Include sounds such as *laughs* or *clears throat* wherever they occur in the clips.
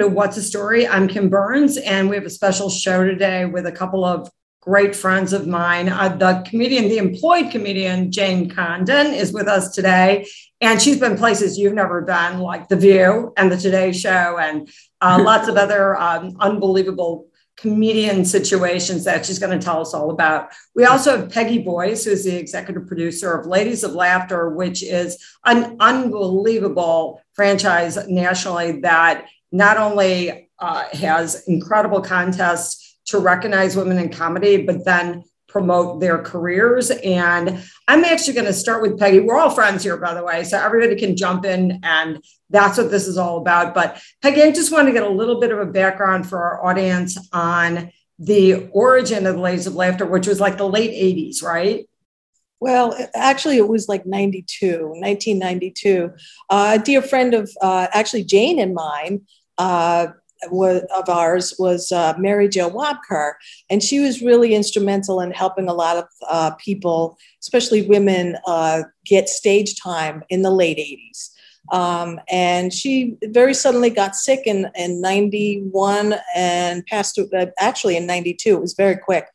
to What's a Story. I'm Kim Berns, and we have a special show today with a couple of great friends of mine. Uh, the comedian, the employed comedian, Jane Condon, is with us today. And she's been places you've never been, like The View and The Today Show, and uh, *laughs* lots of other um, unbelievable comedian situations that she's going to tell us all about. We also have Peggy Boyce, who's the executive producer of Ladies of Laughter, which is an unbelievable franchise nationally that not only uh, has incredible contests to recognize women in comedy, but then promote their careers. And I'm actually going to start with Peggy. We're all friends here, by the way, so everybody can jump in, and that's what this is all about. But Peggy, I just want to get a little bit of a background for our audience on the origin of the Ladies of Laughter, which was like the late 80s, right? Well, actually, it was like 92, 1992. Uh, a dear friend of uh, actually Jane and mine, uh, was, of ours was uh, Mary Jo Wobker, and she was really instrumental in helping a lot of uh, people, especially women, uh, get stage time in the late 80s. Um, and she very suddenly got sick in, in 91 and passed uh, actually in 92. It was very quick.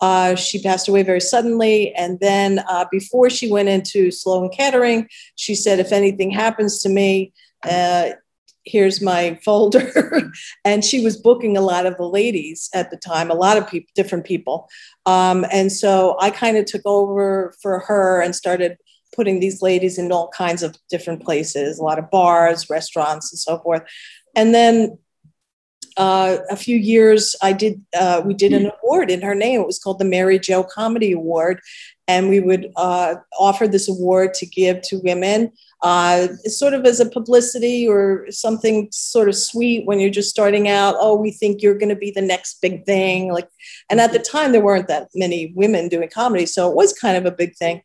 Uh, she passed away very suddenly. And then uh, before she went into Sloan Kettering, she said, if anything happens to me, uh, here's my *laughs* folder. and she was booking a lot of the ladies at the time, a lot of people, different people. Um, and so I kind of took over for her and started putting these ladies in all kinds of different places, a lot of bars, restaurants, and so forth. And then uh, a few years, I did. Uh, we did an award in her name. It was called the Mary Jo Comedy Award, and we would uh, offer this award to give to women uh, sort of as a publicity or something sort of sweet when you're just starting out. Oh, we think you're going to be the next big thing. Like, and at the time there weren't that many women doing comedy, so it was kind of a big thing.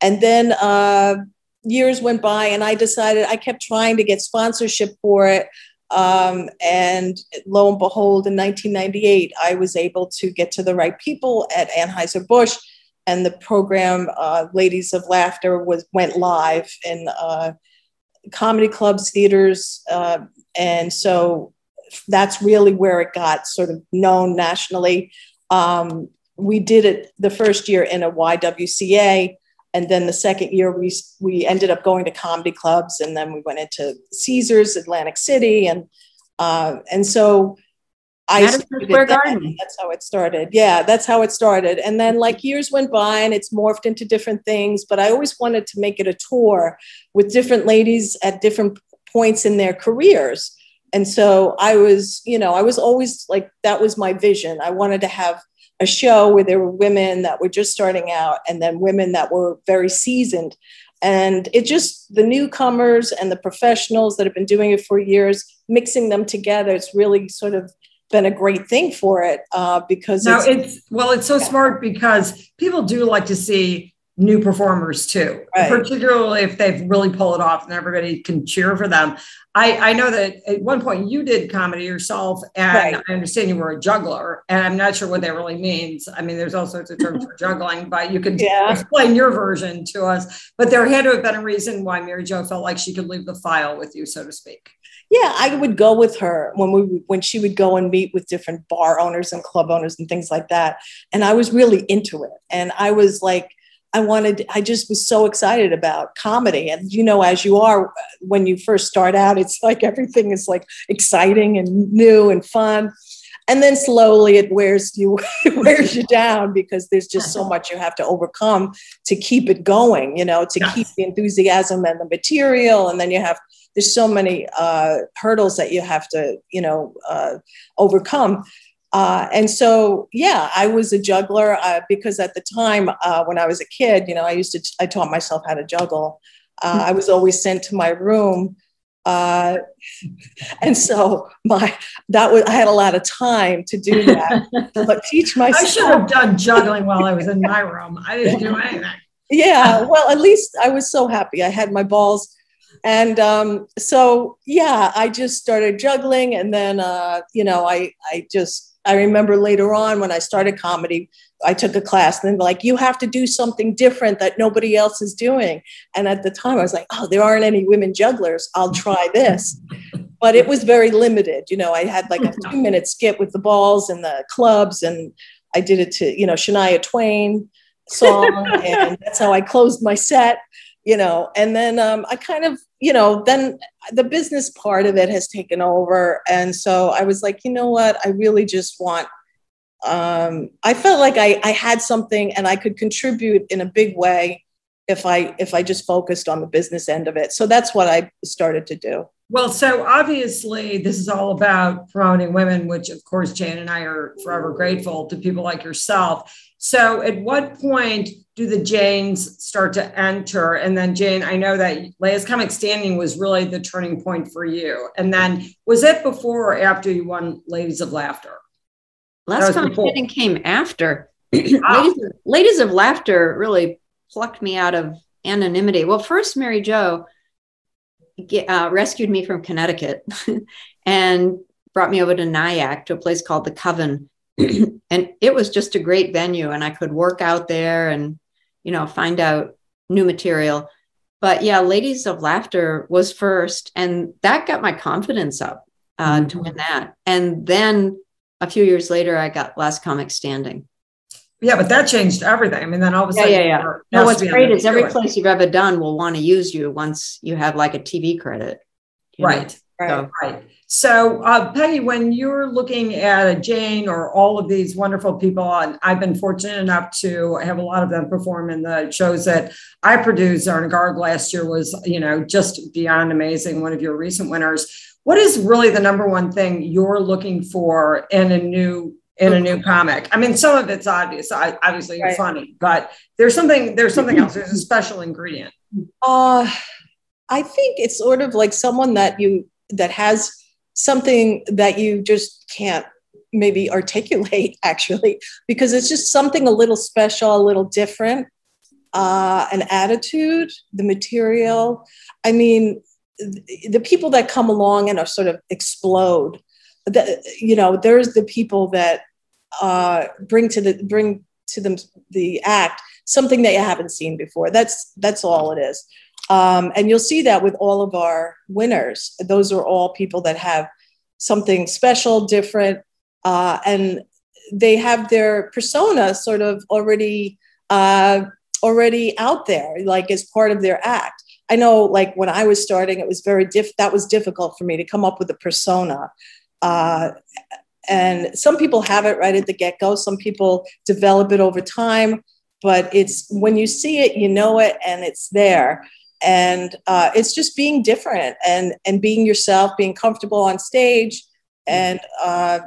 And then uh, years went by, and I decided I kept trying to get sponsorship for it. Um, and lo and behold, in 1998, I was able to get to the right people at Anheuser-Busch and the program uh, Ladies of Laughter was went live in uh, comedy clubs, theaters, uh, and so that's really where it got sort of known nationally. Um, we did it the first year in a YWCA, and then the second year we we ended up going to comedy clubs, and then we went into Caesars, Atlantic City, and uh, and so I Square Garden. That's how it started. Yeah, that's how it started. And then like years went by and it's morphed into different things, but I always wanted to make it a tour with different ladies at different points in their careers. And so I was, you know, I was always like that was my vision. I wanted to have a show where there were women that were just starting out and then women that were very seasoned. And it just the newcomers and the professionals that have been doing it for years, mixing them together, it's really sort of been a great thing for it uh, because no, it's, it's, well, it's so yeah. smart because people do like to see new performers too, right. particularly if they've really pulled it off and everybody can cheer for them. I, I know that at one point you did comedy yourself, and right. I understand you were a juggler, and I'm not sure what that really means. I mean, there's all sorts of terms for juggling, but you could yeah. explain your version to us. But there had to have been a reason why Mary Jo felt like she could leave the file with you, so to speak yeah i would go with her when we when she would go and meet with different bar owners and club owners and things like that and i was really into it and i was like i wanted i just was so excited about comedy. And you know as you are when you first start out it's like everything is like exciting and new and fun. And then slowly it wears you *laughs* it wears you down because there's just so much you have to overcome to keep it going you know to yes. keep the enthusiasm and the material. And then you have there's so many uh, hurdles that you have to you know uh, overcome uh, and so yeah i was a juggler uh, because at the time uh, when i was a kid you know i used to i taught myself how to juggle uh, i was always sent to my room uh, *laughs* and so my that was I had a lot of time to do that. *laughs* but teach myself. I should have done juggling while I was in my room. I didn't do *laughs* anything. Yeah, well, at least I was so happy. I had my balls, and um, so yeah, I just started juggling, and then uh, you know, I I just I remember later on when I started comedy, I took a class and then like, you have to do something different that nobody else is doing. And at the time I was like, oh, there aren't any women jugglers. I'll try this. but it was very limited. You know, I had like a two minute skit with the balls and the clubs, and I did it to, you know, Shania Twain song. *laughs* and that's how I closed my set, you know. And then um, I kind of, you know, then the business part of it has taken over. And so I was like, you know what? I really just want, um, I felt like I, I had something and I could contribute in a big way if I if I just focused on the business end of it. So that's what I started to do. Well, so obviously, this is all about promoting women, which of course, Jane and I are forever grateful to people like yourself. So, at what point do the Janes start to enter? And then, Jane, I know that Last Comic Standing was really the turning point for you. And then, was it before or after you won Ladies of Laughter? Last Comic Standing came after. *clears throat* Ladies, Ladies of Laughter really plucked me out of anonymity. Well, first, Mary Jo uh, rescued me from Connecticut *laughs* and brought me over to Nyack to a place called the Coven. *clears throat* and it was just a great venue, and I could work out there and, you know, find out new material. But yeah, Ladies of Laughter was first, and that got my confidence up uh, mm-hmm. to win that. And then a few years later, I got Last Comic Standing. Yeah, but that changed everything. I mean, then all of a sudden, yeah, yeah, yeah. No, what's great is every place you've ever done will want to use you once you have like a TV credit. Right, right, so. right. So, uh, Peggy, when you're looking at a Jane or all of these wonderful people, and I've been fortunate enough to have a lot of them perform in the shows that I produced. Zarna Garg last year was, you know, just beyond amazing. One of your recent winners. What is really the number one thing you're looking for in a new in a new comic. I mean, some of it's obvious, obviously right. funny, but there's something there's something else. There's a special ingredient. Uh, I think it's sort of like someone that you that has something that you just can't maybe articulate *laughs* actually because it's just something a little special, a little different. Uh, an attitude, the material. I mean, the people that come along and are sort of explode. The, you know, there's the people that uh, bring to the bring to them the act something that you haven't seen before. That's that's all it is. Um, and you'll see that with all of our winners. Those are all people that have something special, different, uh, and they have their persona sort of already uh, already out there, like as part of their act. I know, like when I was starting, it was very diff. That was difficult for me to come up with a persona. Uh, and some people have it right at the get go, some people develop it over time, but it's when you see it, you know it, and it's there. And uh, it's just being different and, and being yourself, being comfortable on stage. And uh,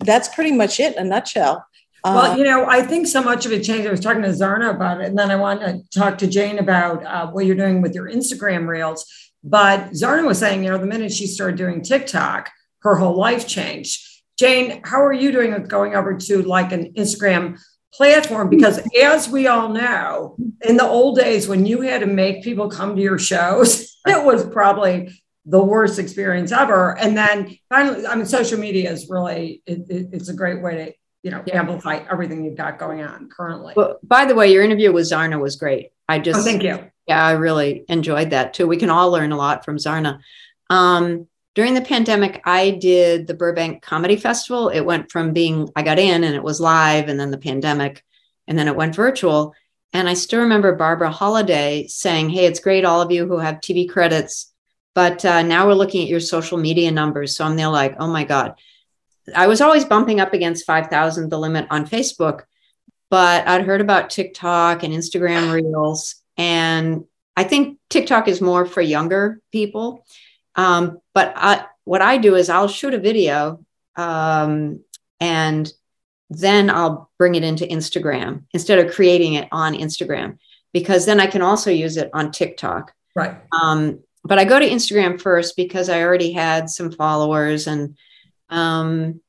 that's pretty much it in a nutshell. Well, uh, you know, I think so much of it changed. I was talking to Zarna about it, and then I want to talk to Jane about uh, what you're doing with your Instagram reels. But Zarna was saying, you know, the minute she started doing TikTok, her whole life changed. Jane, how are you doing with going over to like an Instagram platform? Because as we all know, in the old days when you had to make people come to your shows, *laughs* it was probably the worst experience ever. And then finally, I mean, social media is really it, it, it's a great way to you know yeah. amplify everything you've got going on currently. Well, by the way, your interview with Zarna was great. I just oh, thank you. Yeah, I really enjoyed that too. We can all learn a lot from Zarna. Um, during the pandemic, I did the Burbank Comedy Festival. It went from being, I got in and it was live, and then the pandemic, and then it went virtual. And I still remember Barbara Holliday saying, Hey, it's great, all of you who have TV credits, but uh, now we're looking at your social media numbers. So I'm there like, Oh my God. I was always bumping up against 5,000, the limit on Facebook, but I'd heard about TikTok and Instagram *sighs* Reels. And I think TikTok is more for younger people. Um, but I, what I do is I'll shoot a video um, and then I'll bring it into Instagram instead of creating it on Instagram because then I can also use it on TikTok. Right. Um, but I go to Instagram first because I already had some followers and um,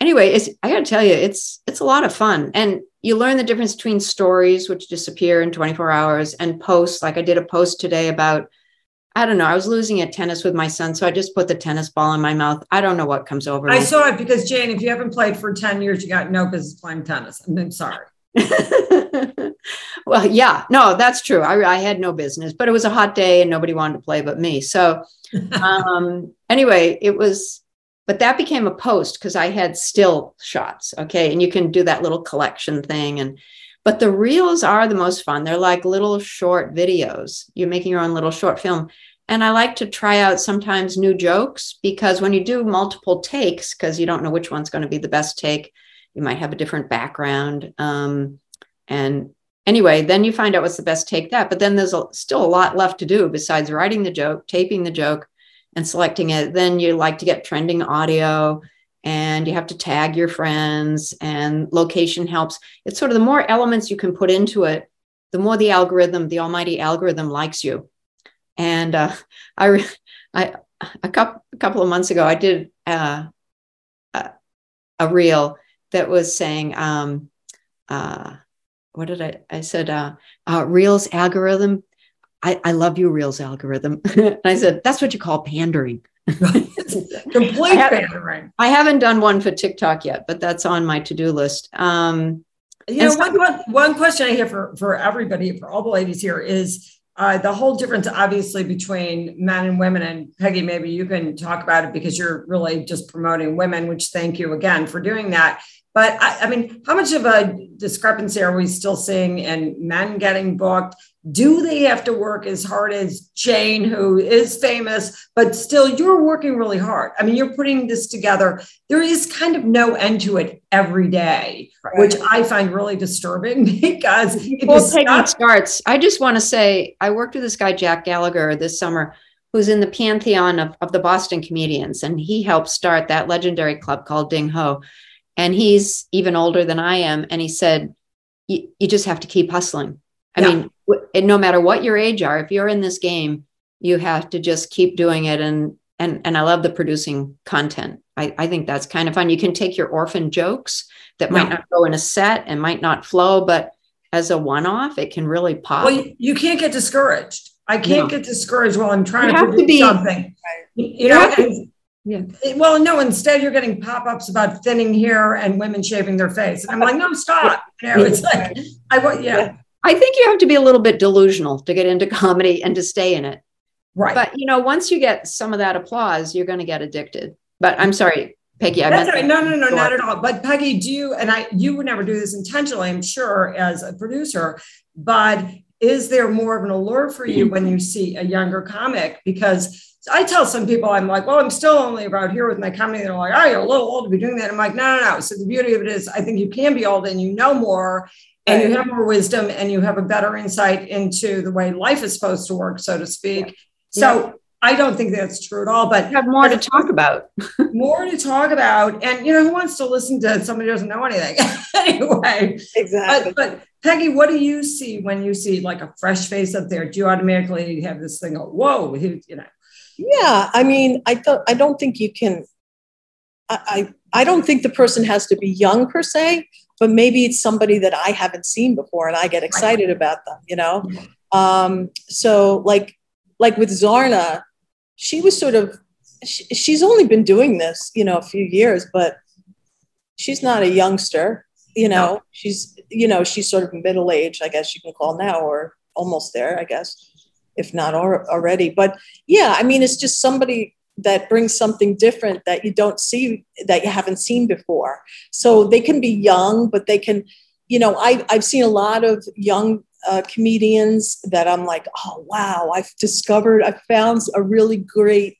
anyway, it's I got to tell you, it's it's a lot of fun, and you learn the difference between stories which disappear in 24 hours and posts. Like I did a post today about I don't know. I was losing at tennis with my son, so I just put the tennis ball in my mouth. I don't know what comes over. I me. saw it because Jane, if you haven't played for ten years, you got no business playing tennis. I'm sorry. *laughs* well, yeah, no, that's true. I, I had no business, but it was a hot day and nobody wanted to play but me. So, *laughs* um, anyway, it was, but that became a post because I had still shots. Okay. And you can do that little collection thing. And, but the reels are the most fun. They're like little short videos. You're making your own little short film. And I like to try out sometimes new jokes because when you do multiple takes, because you don't know which one's going to be the best take, you might have a different background. Um, and anyway, then you find out what's the best take that. But then there's a, still a lot left to do besides writing the joke, taping the joke, and selecting it. Then you like to get trending audio and you have to tag your friends and location helps. It's sort of the more elements you can put into it, the more the algorithm, the almighty algorithm likes you. And uh, *laughs* I, I, a couple, a couple of months ago, I did uh, a, a reel that was saying, um, uh, what did I, I said, uh, uh, Reels algorithm. I, I love you, Reels algorithm. *laughs* and I said, that's what you call pandering. *laughs* Complete I pandering. I haven't done one for TikTok yet, but that's on my to-do list. Um, you know, so- one, one, one question I have for, for everybody, for all the ladies here is, uh, the whole difference, obviously, between men and women, and Peggy, maybe you can talk about it because you're really just promoting women, which thank you again for doing that. But I, I, mean, how much of a discrepancy are we still seeing in men getting booked? Do they have to work as hard as Jane, who is famous, but still you're working really hard? I mean, you're putting this together. There is kind of no end to it every day, right. which I find really disturbing *laughs* because before Peggy starts, I just want to say I worked with this guy, Jack Gallagher, this summer who's in the pantheon of, of the Boston comedians, and he helped start that legendary club called Ding Ho and he's even older than I am. And he said, you just have to keep hustling. I yeah. mean, w- no matter what your age are, if you're in this game, you have to just keep doing it. And and and I love the producing content. I, I think that's kind of fun. You can take your orphan jokes that yeah. might not go in a set and might not flow, but as a one-off, it can really pop. Well, you, you can't get discouraged. I can't no. get discouraged while I'm trying you to produce to be, something. You, you know, and, yeah. Eh, well, no, instead you're getting pop-ups about thinning hair and women shaving their face. And I'm like, no, stop. *laughs* You know, it's like I want yeah. I think you have to be a little bit delusional to get into *laughs* comedy and to stay in it. Right. But you know, once you get some of that applause, you're going to get addicted. But I'm sorry, Peggy. I That's right. No, no, no, not at all. But Peggy, do you and I you would never do this intentionally, I'm sure, as a producer, but is there more of an allure for you when you mm-hmm. see a younger comic? Because I tell some people, I'm like, well, I'm still only about here with my comedy. They're like, oh, you're a little old to be doing that. I'm like, no, no, no. So the beauty of it is, I think you can be old and you know more and you have more wisdom and you have a better insight into the way life is supposed to work, so to speak. So yeah. I don't think that's true at all, but you have more to talk about. *laughs* more to talk about. And you know, who wants to listen to somebody who doesn't know anything? *laughs* anyway. Exactly. But, but, Peggy, what do you see when you see like a fresh face up there? Do you automatically have this thing of whoa, you know? Yeah, I mean, I don't. I don't think you can. I, I I don't think the person has to be young per se, but maybe it's somebody that I haven't seen before, and I get excited about them. You know, um, so like like with Zarna, she was sort of she, she's only been doing this, you know, a few years, but she's not a youngster. You know, no. she's you know she's sort of middle age, I guess you can call now, or almost there, I guess if not already. But yeah, I mean, it's just somebody that brings something different that you don't see, that you haven't seen before. So they can be young, but they can, you know, I, I've seen a lot of young uh, comedians that I'm like, oh, wow, I've discovered, I found a really great,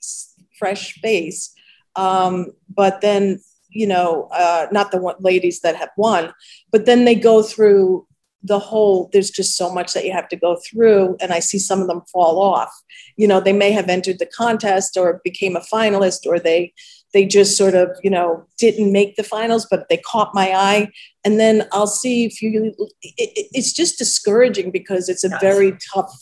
fresh face. Um, but then, you know, uh, not the one, ladies that have won, but then they go through the whole there's just so much that you have to go through and i see some of them fall off you know they may have entered the contest or became a finalist or they they just sort of you know didn't make the finals but they caught my eye and then i'll see if you it, it's just discouraging because it's a yes. very tough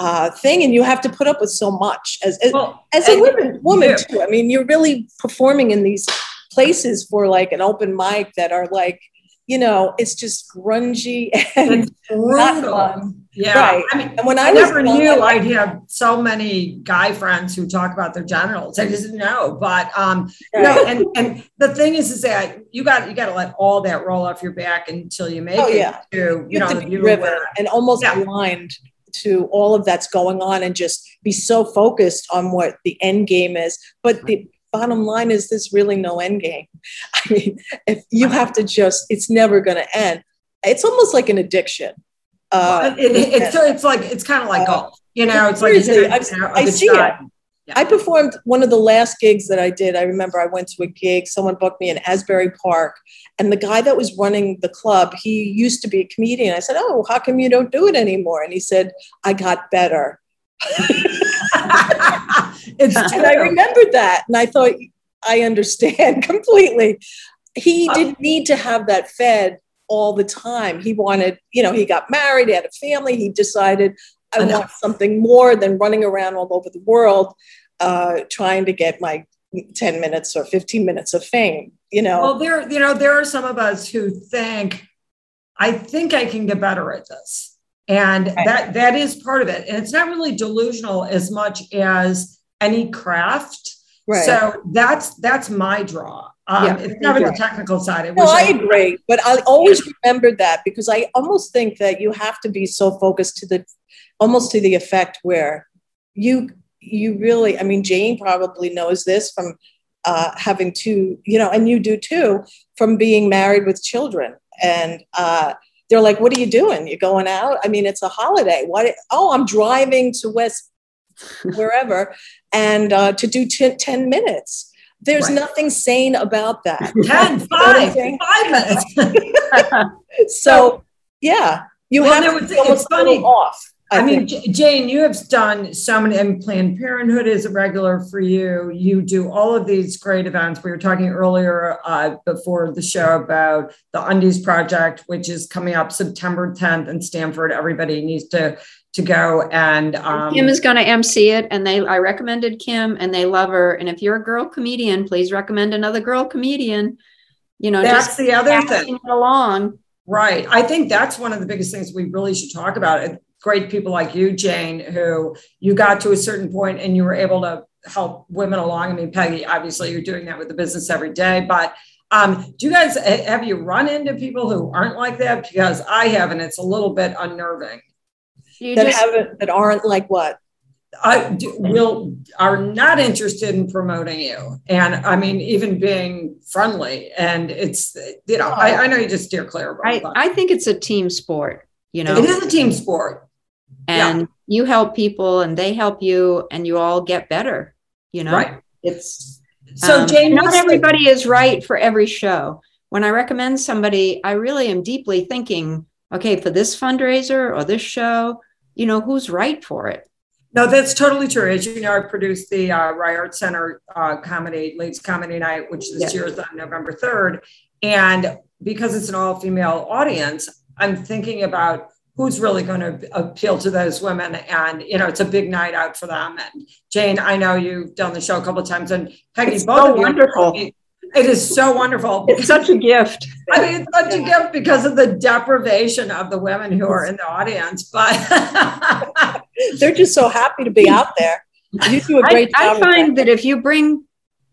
uh, thing and you have to put up with so much as as, well, as a woman woman yeah. too i mean you're really performing in these places for like an open mic that are like you know, it's just grungy *laughs* and not fun. Yeah. Right. I mean, And when I, I never young, knew I- I'd have so many guy friends who talk about their genitals. I just didn't know. But um, you know, and and the thing is, is that you got you got to let all that roll off your back until you make Oh, it yeah. to you, you know to be driven where- and almost Yeah. blind to all of that's going on and just be so focused on what the end game is. But the bottom line is there's really no end game. *laughs* I mean, if you have to just, it's never going to end. It's almost like an addiction. Uh, it, it, it's it's like it's kind of like Uh, golf. You know, it's like hit I've- it out I of the see shot. I performed one of the last gigs that I did. I remember I went to a gig, someone booked me in Asbury Park, and the guy that was running the club, he used to be a comedian. I said, Oh, how come you don't do it anymore? And he said, I got better. *laughs* it's And I remembered that. And I thought, I understand *laughs* completely. He didn't need to have that fed all the time. He wanted, you know, he got married, he had a family. He decided, I Enough. want something more than running around all over the world uh, trying to get my 10 minutes or 15 minutes of fame, you know? Well, there, you know, there are some of us who think, I think I can get better at this. And Right. that that is part of it. And it's not really delusional as much as any craft. right. So that's that's my draw. Um, Yeah, it's never the technical side. I No, I agree, but I always remember that because I almost think that you have to be so focused to the, almost to the effect where you you really. I mean, Jane probably knows this from uh, having two, you know, and you do too, from being married with children, and uh, they're like, "What are you doing? You're going out? I mean, it's a holiday. What? Oh, I'm driving to West wherever, and uh, to do t- ten minutes." There's Right. nothing sane about that. *laughs* 10, five, five minutes. *laughs* So yeah, you Well, have to almost funny. off. I, I mean. Jane, you have done so many, and Planned Parenthood is a regular for you. You do all of these great events. We were talking earlier uh, before the show about the Undies Project, which is coming up September 10th in Stamford. Everybody needs to to go and um, Kim is going to MC it, and they I recommended Kim, and they love her. And if you're a girl comedian, please recommend another girl comedian. You know, that's just the other thing. along. Right. I think that's one of the biggest things we really should talk about. Great people like you, Jane, who you got to a certain point and you were able to help women along. I mean, Peggy, obviously you're doing that with the business every day, but um, do you guys have you run into people who aren't like that? Because I have, and it's a little bit unnerving. You that just haven't that aren't like what? I will are not interested in promoting you, and I mean even being friendly. And it's you know I, I know you just steer clear of I, it, but I think it's a team sport, you know, it is a team sport. and you help people and they help you and you all get better, you know. Right. It's So um, Jane, not what's the- everybody is right for every show. When I recommend somebody, I really am deeply thinking, okay, for this fundraiser or this show, you know, who's right for it? No, that's totally true. As you know, I produced the uh, Rye Art Center uh, comedy, Ladies Comedy Night, which this Yeah. year is on November 3rd. And because it's an all female audience, I'm thinking about who's really going to appeal to those women. And, you know, it's a big night out for them. And Jane, I know you've done the show a couple of times, and Peggy, It's both so of you. Wonderful. It is so wonderful. It's such a gift. I mean, it's such a gift because of the deprivation of the women who are in the audience. But *laughs* They're just so happy to be out there. You do a great I job. with find that if you bring,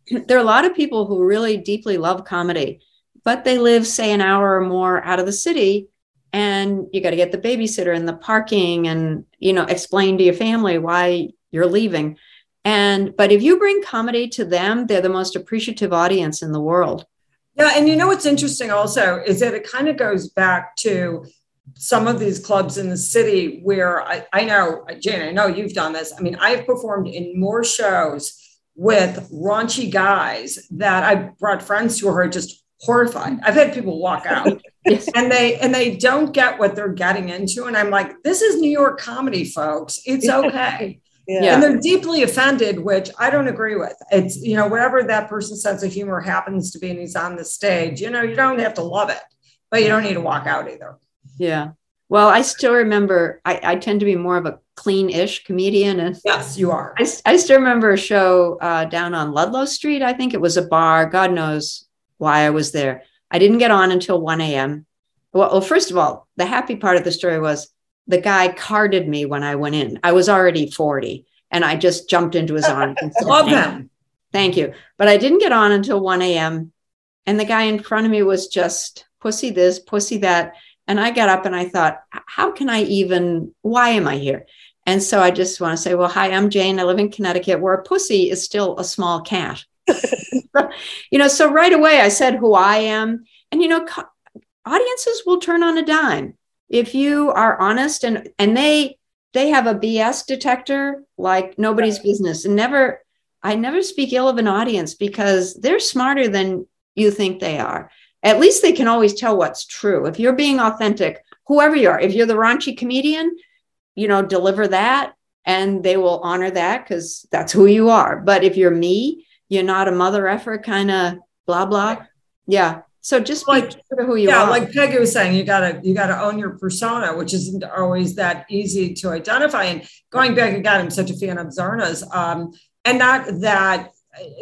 there are a lot of people who really deeply love comedy, but they live, say, an hour or more out of the city, and you got to get the babysitter and the parking, and you know, explain to your family why you're leaving. And but if you bring comedy to them, they're the most appreciative audience in the world. Yeah, and you know what's interesting also is that it kind of goes back to some of these clubs in the city where I, I know, Jane, I know you've done this. I mean, I've performed in more shows with raunchy guys that I brought friends to who are just horrified. I've had people walk out *laughs* Yes. and they and they don't get what they're getting into. And I'm like, this is New York comedy, folks. It's okay. Yeah. And they're deeply offended, which I don't agree with. It's, you know, whatever that person's sense of humor happens to be, and he's on the stage, you know, you don't have to love it, but you don't need to walk out either. Yeah. Well, I still remember. I, I tend to be more of a clean-ish comedian, and Yes, you are. I, I still remember a show uh, down on Ludlow Street. I think it was a bar. God knows why I was there. I didn't get on until 1 a.m. Well, well, first of all, the happy part of the story was the guy carded me when I went in. I was already 40 and I just jumped into his arms and said, Love thank, them. thank you. But I didn't get on until 1 a.m. And the guy in front of me was just pussy this, pussy that. And I got up and I thought, how can I even, why am I here? And so I just want to say, well, hi, I'm Jane. I live in Connecticut, where a pussy is still a small cat. *laughs* you know, so right away I said who I am. And, you know, co- audiences will turn on a dime if you are honest and and they they have a bs detector like nobody's right. business. And never i never speak ill of an audience because they're smarter than you think they are. At least they can always tell what's true. If you're being authentic whoever you are if you're the raunchy comedian you know deliver that and they will honor that because that's who you are. But if you're me you're not a mother effer kind of blah. Blah yeah so just like who you yeah, are. like Peggy was saying, you gotta you gotta own your persona, which isn't always that easy to identify. And going back again, I'm such a fan of Zarna's, um, and not that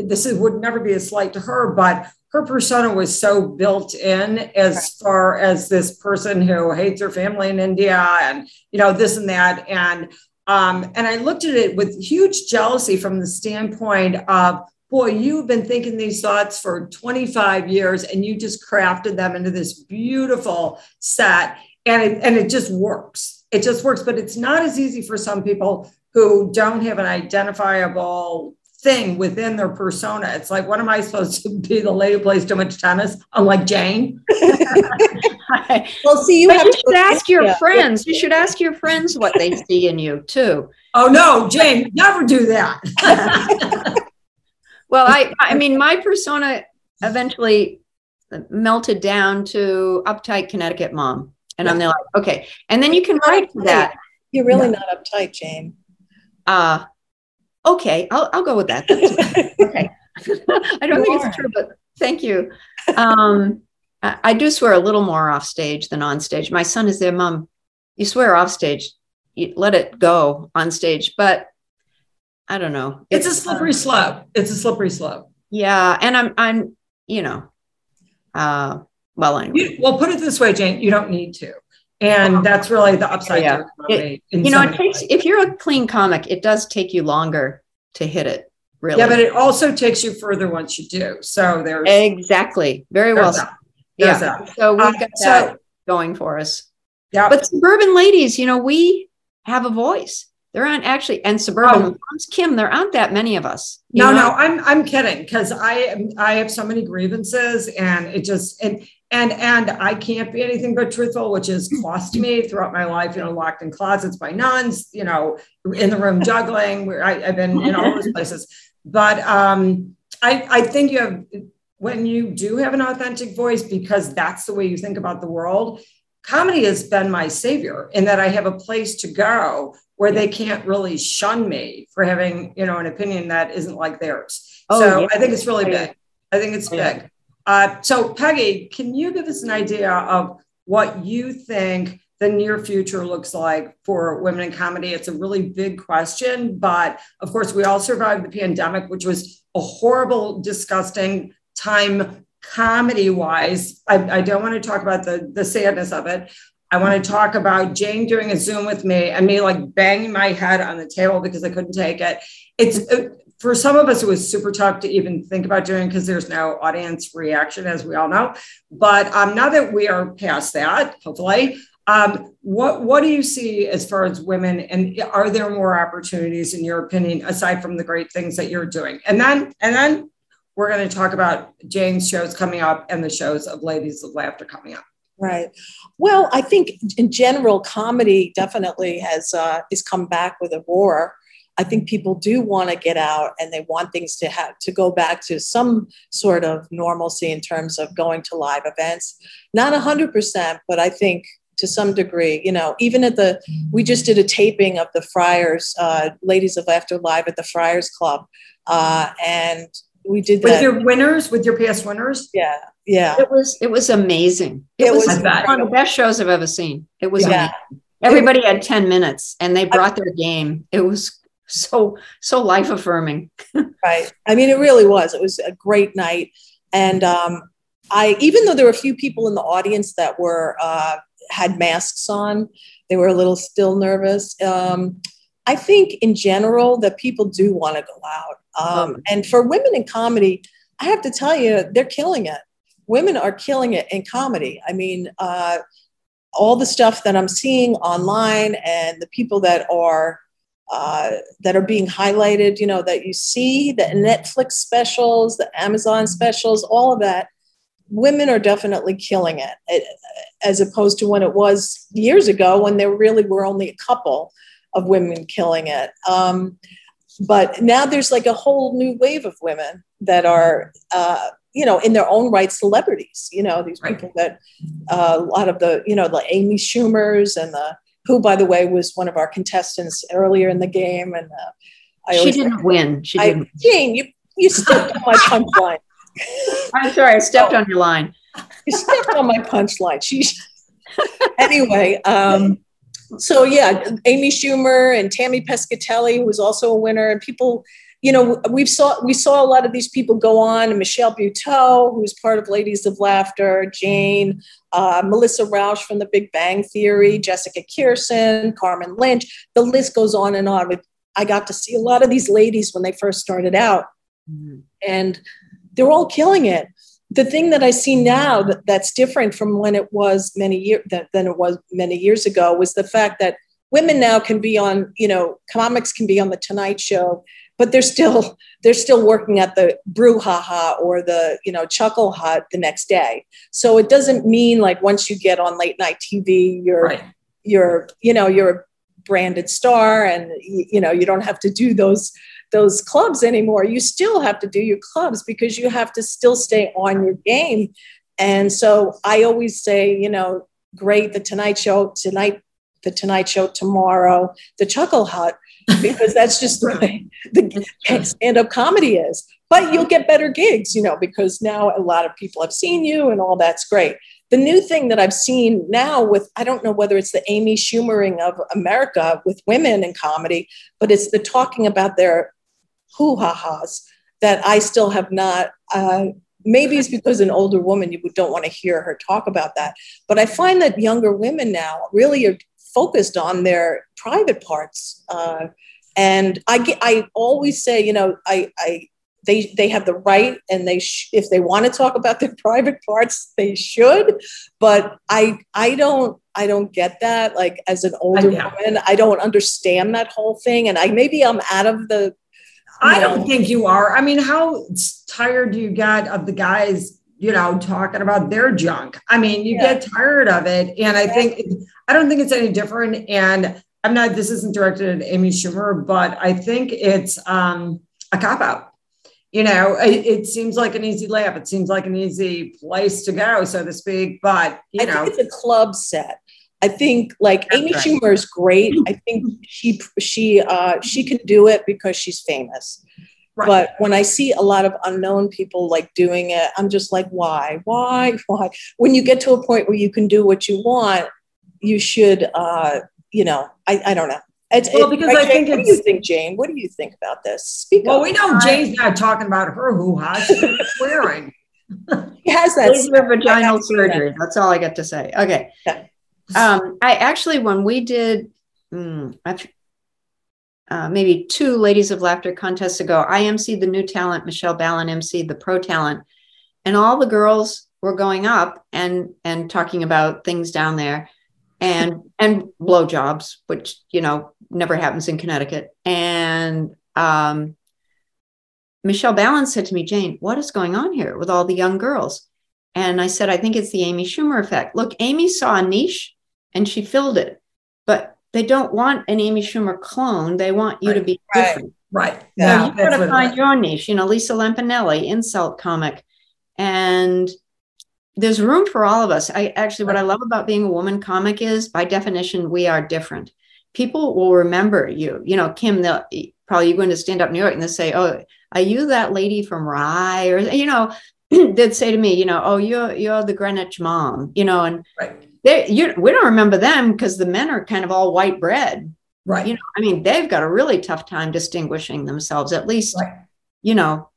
this is, would never be a slight to her, but her persona was so built in as far as this person who hates her family in India and you know this and that and um, and I looked at it with huge jealousy from the standpoint of boy, you've been thinking these thoughts for 25 years and you just crafted them into this beautiful set and it, and it just works. It just works, but it's not as easy for some people who don't have an identifiable thing within their persona. It's like, what am I supposed to be the lady who plays too much tennis? I'm like Jane. *laughs* *laughs* well, see, you but have you to should ask your yeah. friends. You should ask your friends what they see in you too. Oh no, Jane, never do that. *laughs* Well, I I mean my persona eventually melted down to uptight Connecticut mom. And I'm like, okay. And then you can write for that. You're really not uptight, Jane. Uh okay, I'll I'll go with that. *laughs* okay. *laughs* I don't you think are. it's true, but thank you. Um I, I do swear a little more off stage than on stage. My son is there, mom. You swear off stage, you let it go on stage. But I don't know. It's, it's a slippery uh, slope. It's a slippery slope. Yeah, and I'm I'm you know, uh, well anyway. You, well, put it this way, Jane. You don't need to, and uh-huh. that's really the upside. Yeah. It, you know, it takes if you're a clean comic, it does take you longer to hit it. Really. Yeah, but it also takes you further once you do. So there's exactly very well. Yeah. That. So we've uh, got uh, that so, going for us. Yeah. But suburban ladies, you know, we have a voice. There aren't actually, and suburban oh. moms, Kim, there aren't that many of us. No, know? no, I'm I'm kidding because I I have so many grievances and it just and and and I can't be anything but truthful, which has *laughs* cost me throughout my life. You know, locked in closets by nuns. You know, in the room *laughs* juggling. Where I, have been in all those *laughs* places, but um, I I think you have when you do have an authentic voice because that's the way you think about the world comedy has been my savior in that I have a place to go where they can't really shun me for having, you know, an opinion that isn't like theirs. Oh, so yeah. I think it's really big. I think it's yeah. big. Uh, so Peggy, can you give us an idea of what you think the near future looks like for women in comedy? It's a really big question, but of course, we all survived the pandemic, which was a horrible, disgusting time comedy wise, I, I, don't want to talk about the, the sadness of it. I want to talk about Jane doing a Zoom with me and me like banging my head on the table because I couldn't take it. It's uh, for some of us, it was super tough to even think about doing because there's no audience reaction, as we all know. But um, now that we are past that, hopefully, um, what what do you see as far as women, and are there more opportunities, in your opinion, aside from the great things that you're doing? And then, and then we're going to talk about Jane's shows coming up and the shows of Ladies of Laughter coming up. Right. Well, I think in general, comedy definitely has uh, is come back with a roar. I think people do want to get out and they want things to have to go back to some sort of normalcy in terms of going to live events. Not hundred percent, but I think to some degree, you know, even at the we just did a taping of the Friars, uh, Ladies of Laughter live at the Friars Club, uh, and we did with your winners, with your past winners. Yeah, yeah. It was it was amazing. It, it was, was one of the best shows I've ever seen. It was yeah. Amazing. Everybody had 10 minutes and they brought their game. It was so so life affirming. *laughs* right. I mean, it really was. It was a great night. And um, I even though there were a few people in the audience that were uh, had masks on, they were a little still nervous. Um, I think in general that people do want to go out. Um, and for women in comedy, I have to tell you, they're killing it. Women are killing it in comedy. I mean, uh, all the stuff that I'm seeing online and the people that are uh, that are being highlighted, you know, that you see the Netflix specials, the Amazon specials, all of that. Women are definitely killing it, it as opposed to when it was years ago when there really were only a couple of women killing it. Um, but now there's like a whole new wave of women that are uh, you know in their own right celebrities you know these people that uh, a lot of the you know the amy schumers and the who by the way was one of our contestants earlier in the game and uh, I she didn't win. She didn't. I, jane you you stepped on my punchline. *laughs* I'm sorry i stepped on your line. You stepped on my punchline. She's anyway um so yeah amy schumer and tammy pescatelli who was also a winner and people you know, we've saw we saw a lot of these people go on. Michelle Buteau, who's part of Ladies of Laughter, Jane, uh, Melissa Rauch from The Big Bang Theory, Jessica Kirson, Carmen Lynch. The list goes on and on. I got to see a lot of these ladies when they first started out, mm-hmm. and they're all killing it. The thing that I see now that, that's different from when it was many years than it was many years ago was the fact that women now can be on, you know, comics can be on the Tonight Show but they're still *laughs* they're still working at the brouhaha or the you know chuckle hut the next day so it doesn't mean like once you get on late night tv you're right. you're you know you're a branded star and you know you don't have to do those those clubs anymore you still have to do your clubs because you have to still stay on your game and so i always say you know great the tonight show tonight the tonight show tomorrow the chuckle hut because that's just the way *laughs* the *laughs* stand-up comedy is. But you'll get better gigs, you know, because now a lot of people have seen you and all that's great. The new thing that I've seen now with, I don't know whether it's the Amy Schumering of America with women in comedy, but it's the talking about their hoo-ha-has that I still have not uh, maybe it's because an older woman you don't want to hear her talk about that but i find that younger women now really are focused on their private parts. Uh, and I get, I always say, you know, I, I they they have the right and they sh- if they want to talk about their *laughs* private parts they should but i i don't i don't get that like as an older I, woman i don't understand that whole thing and i maybe i'm out of the i don't think you are i mean how tired do you get of the guys you know, talking about their junk. I mean, you yeah. get tired of it. And I think, I don't think it's any different. And I'm not, this isn't directed at Amy Schumer, but I think it's um, a cop out. You know, it, it, seems like an easy layup. It seems like an easy place to go, so to speak. But, you I know, it's a club set. I think like That's Amy right. Schumer is great. I *laughs* think she she uh, she can do it because she's famous. Right. But when I see a lot of unknown people like doing it, I'm just like, why, why, *laughs* why? When you get to a point where you can do what you want, you should, uh, you know, I, I don't know. It's, well, because I think what do you think, Jane? What do you think about this? Speak well, up. we know Jane's not talking about her hoo ha. She's *laughs* swearing. he has that. vaginal surgery. That. That's all I get to say. Okay. Yeah. Um, I actually, when we did, mm, uh, maybe two Ladies of Laughter contests ago, I emceed the new talent, Michele Balan emceed the pro talent, and all the girls were going up and and talking about things down there, and and blowjobs, which you know never happens in Connecticut. And um, Michele Balan said to me, Jane, what is going on here with all the young girls? And I said, I think it's the Amy Schumer effect. Look, Amy saw a niche and she filled it, but they don't want an Amy Schumer clone. They want you right. to be different. Right. Yeah. So you got to find your niche. You know, Lisa Lampanelli, insult comic, and there's room for all of us. I actually, what I love about being a woman comic is, by definition, we are different. People will remember you. You know, Kim, they'll probably you're going to stand up in New York and they'll say, "Oh, are you that lady from Rye?" Or you know, *clears throat* they'd say to me, "You know, oh, you're you're the Greenwich mom." You know, and right they you we don't remember them because the men are kind of all white bread right you know i mean they've got a really tough time distinguishing themselves at least right. you know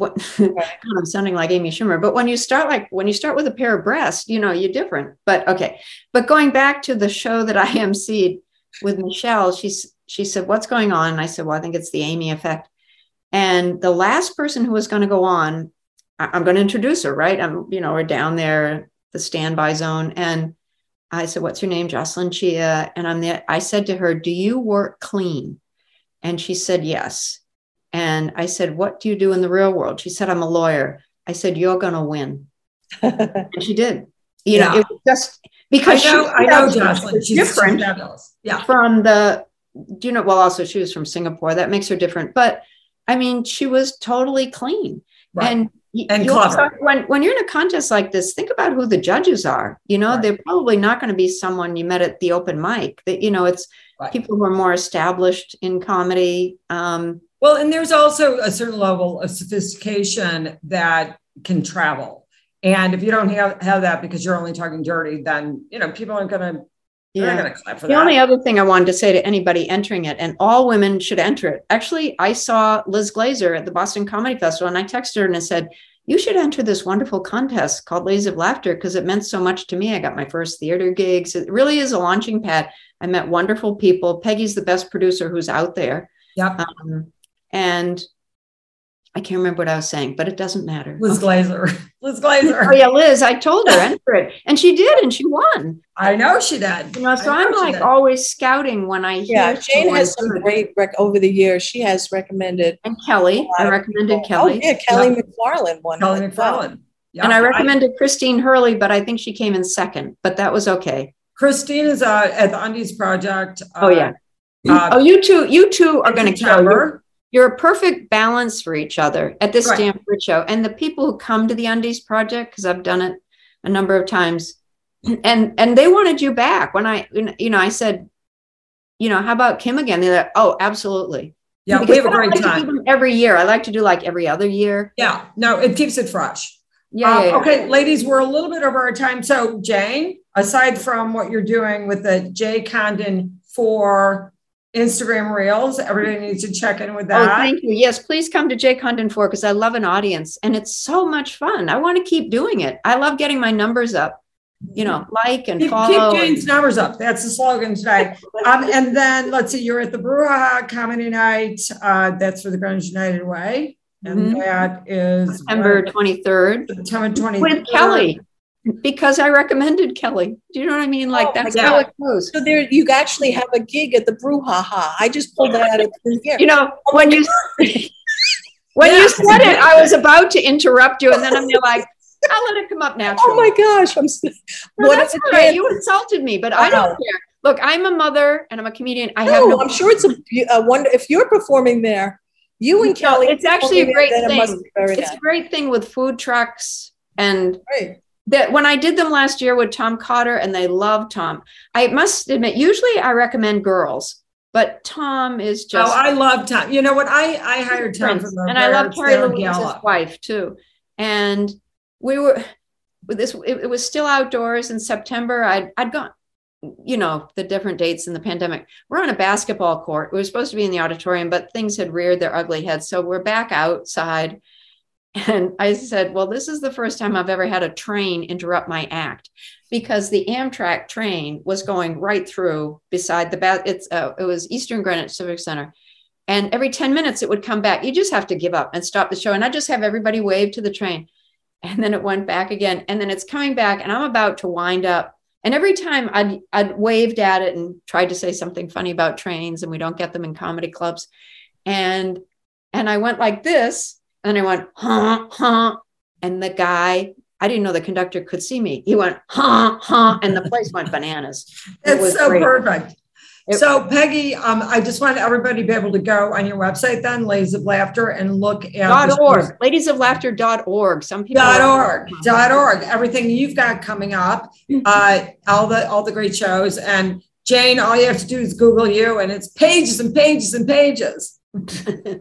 what *laughs* I'm sounding like Amy Schumer, but when you start like when you start with a pair of breasts, you know, you're different. But okay. But going back to the show that I *laughs* emceed with Michelle, she's she said, What's going on? And I said, Well, I think it's the Amy effect. And the last person who was going to go on, I, am going to introduce her, right? I'm, you know, we're down there, the standby zone. And I said, What's your name? Jocelyn Chia. And I'm there. I said to her, Do you work clean? And she said, Yes. And I said, What do you do in the real world? She said, I'm a lawyer. I said, You're going to win. *laughs* and she did. You yeah. know, it was just because I know, she, I know Jocelyn. She's different yeah. from the, do you know, well, also she was from Singapore. That makes her different. But I mean, she was totally clean. Right. And and clever. when when you're in a contest like this, think about who the judges are. You know, right. they're probably not going to be someone you met at the open mic. That you know, it's right. people who are more established in comedy. Um, well, and there's also a certain level of sophistication that can travel. And if you don't have, have that because you're only talking dirty, then you know people aren't going to yeah. the that. only other thing I wanted to say to anybody entering it, and all women should enter it. Actually, I saw Liz Glazer at the Boston Comedy Festival, and I texted her and I said, "You should enter this wonderful contest called Ladies of Laughter because it meant so much to me. I got my first theater gigs. It really is a launching pad. I met wonderful people. Peggy's the best producer who's out there. Yep. Um, and I can't remember what I was saying, but it doesn't matter. Liz Glazer. *laughs* Liz *laughs* Glazer. Oh yeah, Liz. I told her *laughs* enter it, and she did, and she won. I know she did. You know, so I'm like did. always scouting when I hear. Yeah, Jane has some great rec- over the years. She has recommended. And Kelly, I recommended Kelly. Oh yeah, Kelly yeah. McFarland won. Kelly McFarland. Yeah, and I recommended I, Christine Hurley, but I think she came in second. But that was okay. Christine is uh, at the Undies Project. Uh, oh yeah. Uh, oh, you two, you two are going to kill you're a perfect balance for each other at this right. Stamford show. And the people who come to the Undies Project, because I've done it a number of times, *clears throat* and and they wanted you back when I, you know, I said, you know, how about Kim again? They're like, oh, absolutely. Yeah, because we have a great like time every year. I like to do like every other year. Yeah, no, it keeps it fresh. Yeah, um, yeah, yeah. Okay, ladies, we're a little bit over our time. So, Jane, aside from what you're doing with the Jay Condon for Instagram Reels. Everybody needs to check in with oh, that. Oh, thank you. Yes, please come to J Condon 4 because I love an audience and it's so much fun. I want to keep doing it. I love getting my numbers up. You know, like and keep, follow. Keep Jane's numbers up. That's the slogan today. um, and then let's see, you're at the Brouhaha Comedy Night. Uh, that's for the Greenwich United Way. And mm-hmm. that is September 23rd. September 23rd. With Kelly because I recommended Kelly. Do you know what I mean? Like oh, that's how it goes. So there, you actually have a gig at the Brouhaha. I just pulled that out of the air. You know, when you oh *laughs* when yeah. you said it, I was about to interrupt you, and then I'm like, I'll let it come up oh naturally. Oh my gosh, I'm. No, what that's all right. You insulted me, but I don't care. Look, I'm a mother and I'm a comedian. I no, have no. I'm sure it's a, a wonder if you're performing there. You and Kelly. it's actually a great thing. It it's nice. a great thing with food trucks and. Right that when I did them last year with Tom Cotter and they love Tom, I must admit, usually I recommend girls, but Tom is oh, just. Oh, I love Tom. You know what? I I hired Tom from the and I love Carrie Louise's wife too. And we were with this. It, it, was still outdoors in September. I'd I'd gone. You know the different dates in the pandemic. We're on a basketball court. We were supposed to be in the auditorium, but things had reared their ugly heads. So we're back outside and I said, Well, this is the first time I've ever had a train interrupt my act because the Amtrak train was going right through beside the bat. It's uh, it was Eastern Greenwich Civic Center. And every 10 minutes it would come back. You just have to give up and stop the show. And I just have everybody wave to the train. And then it went back again. And then it's coming back. And I'm about to wind up. And every time I'd, I'd waved at it and tried to say something funny about trains, and we don't get them in comedy clubs. And and I went like this and I went, huh, huh. And the guy, I didn't know the conductor could see me. He went, huh, huh. And the place went bananas. It's so great. perfect. It, so Peggy, um, I just want everybody to be able to go on your website then, Ladies of Laughter, and look at dot org, ladiesoflaughter.org. Some people dot org, dot org, everything you've got coming up, uh, all the all the great shows. And Jane, all you have to do is Google you, and it's pages and pages and pages. *laughs*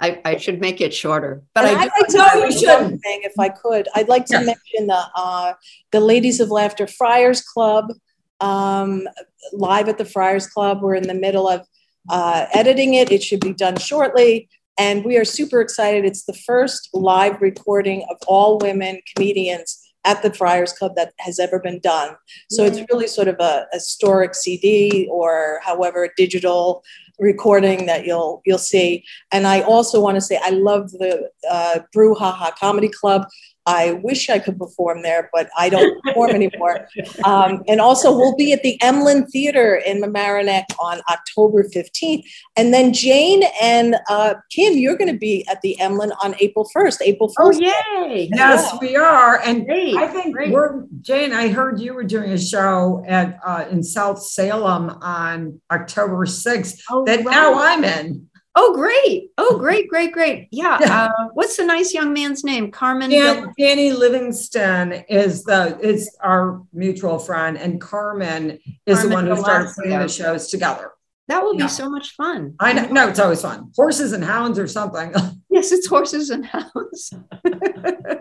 I, I, should make it shorter, but I, I'd like to know you should. Thing, if I could, I'd like to mention the uh, the Ladies of Laughter Friars Club um, live at the Friars Club. We're in the middle of uh, editing it. It should be done shortly, And we are super excited. It's the first live recording of all women comedians at the Friars Club that has ever been done. So it's really sort of a, a historic CD or however digital recording that you'll you'll see. And I also want to say I love the uh, Brouhaha Comedy Club. I wish I could perform there, but I don't perform anymore. Um, and also, we'll be at the Emelin Theater in Mamaroneck on October 15th. And then Jane and uh, Kim, you're going to be at the Emelin on April 1st. April 1st. Oh, yay. Yes, we are. And Great, I think great. we're, Jane, I heard you were doing a show at uh, in South Salem on October 6th Oh, that right. now I'm in. Oh, great. Oh, great, *laughs* great, great. Yeah. Yeah. Uh, what's the nice young man's name? Carmen. Dan, Danny Livingston is the is our mutual friend, and Carmen is the one who started putting the shows together. That will be so much fun. I know, no, it's always fun. Horses and hounds or something. *laughs* Yes, it's horses and hounds. *laughs*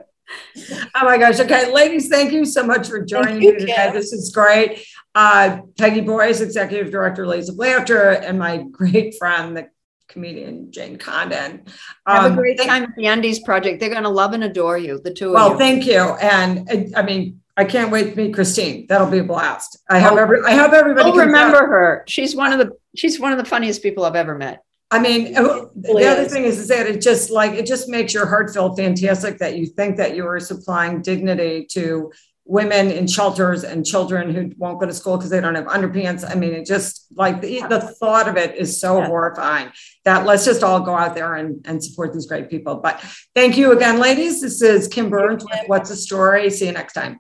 Oh my gosh. Okay, ladies, thank you so much for joining you, me today. Kim. This is great. Uh, Peggy Boyce, Executive Director, Ladies of Laughter, and my great friend, the comedian Jane Condon. Have Um, a great time at the Undies Project. They're going to love and adore you, the two of Well, you. thank you. And I mean, I can't wait to meet Christine. That'll be a blast. I hope Oh. every I hope everybody I'll comes out. remember her. She's one of the she's one of the funniest people I've ever met. I mean, uh, the other thing is, is that it just like it just makes your heart feel fantastic that you think that you are supplying dignity to women in shelters and children who won't go to school because they don't have underpants. I mean, it just like the, the thought of it is so Yeah. horrifying that let's just all go out there and, and support these great people. But thank you again, ladies. This is Kim Berns with What's the Story. See you next time.